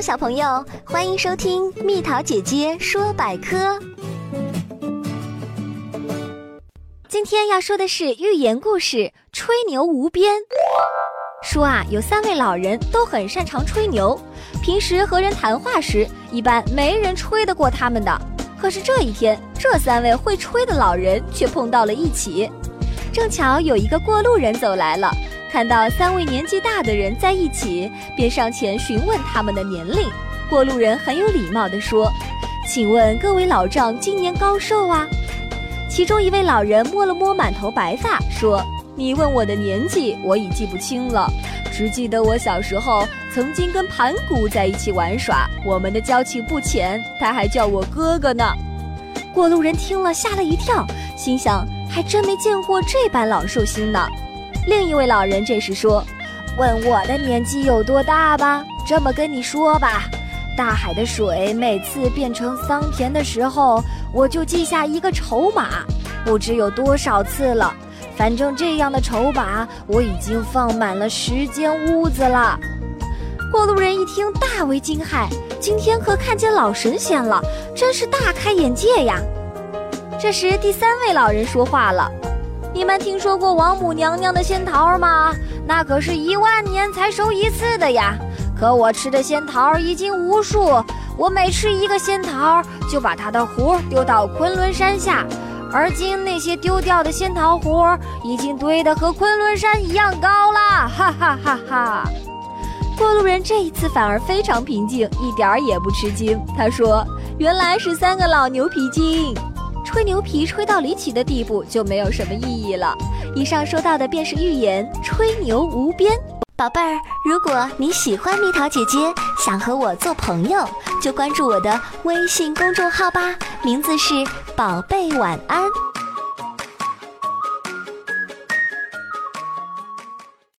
小朋友，欢迎收听蜜桃姐姐说百科。今天要说的是寓言故事《吹牛无边》。说啊，有三位老人都很擅长吹牛，平时和人谈话时，一般没人吹得过他们的。可是这一天，这三位会吹的老人却碰到了一起。正巧有一个过路人走来了。看到三位年纪大的人在一起，便上前询问他们的年龄。过路人很有礼貌地说：“请问各位老丈今年高寿啊？”其中一位老人摸了摸满头白发，说：“你问我的年纪，我已记不清了，只记得我小时候曾经跟盘古在一起玩耍，我们的交情不浅，他还叫我哥哥呢。”过路人听了吓了一跳，心想：还真没见过这般老寿星呢。另一位老人这时说：“问我的年纪有多大吧？这么跟你说吧，大海的水每次变成桑田的时候，我就记下一个筹码，不知有多少次了。反正这样的筹码，我已经放满了十间屋子了。”过路人一听，大为惊骇：“今天可看见老神仙了，真是大开眼界呀！”这时，第三位老人说话了。你们听说过王母娘娘的仙桃吗？那可是一万年才收一次的呀。可我吃的仙桃已经无数，我每吃一个仙桃，就把它的核丢到昆仑山下。而今那些丢掉的仙桃核已经堆得和昆仑山一样高了，哈哈哈哈！过路人这一次反而非常平静，一点儿也不吃惊。他说：“原来是三个老牛皮筋。”吹牛皮吹到离奇的地步就没有什么意义了。以上说到的便是寓言《吹牛无边》。宝贝儿，如果你喜欢蜜桃姐姐，想和我做朋友，就关注我的微信公众号吧，名字是“宝贝晚安”。